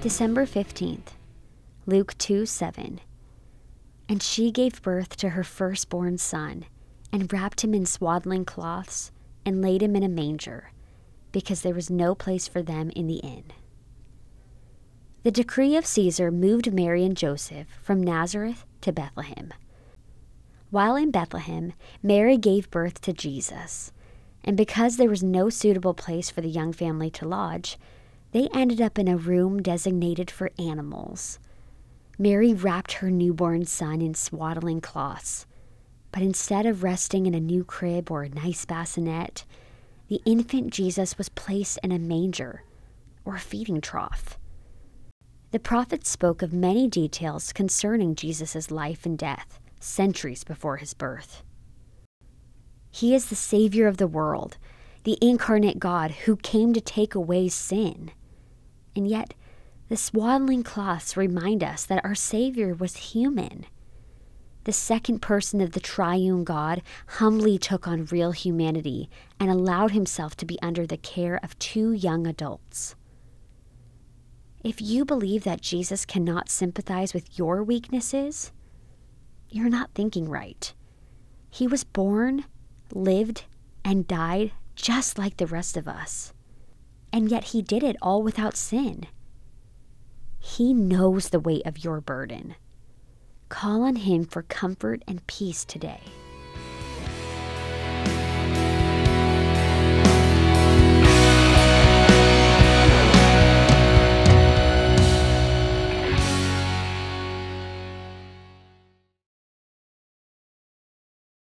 December 15th, Luke 2 7. And she gave birth to her firstborn son, and wrapped him in swaddling cloths, and laid him in a manger, because there was no place for them in the inn. The decree of Caesar moved Mary and Joseph from Nazareth to Bethlehem. While in Bethlehem, Mary gave birth to Jesus, and because there was no suitable place for the young family to lodge, they ended up in a room designated for animals. Mary wrapped her newborn son in swaddling cloths, but instead of resting in a new crib or a nice bassinet, the infant Jesus was placed in a manger or a feeding trough. The prophets spoke of many details concerning Jesus' life and death centuries before his birth. He is the Savior of the world, the incarnate God who came to take away sin. And yet, the swaddling cloths remind us that our Savior was human. The second person of the triune God humbly took on real humanity and allowed himself to be under the care of two young adults. If you believe that Jesus cannot sympathize with your weaknesses, you're not thinking right. He was born, lived, and died just like the rest of us. And yet he did it all without sin. He knows the weight of your burden. Call on him for comfort and peace today.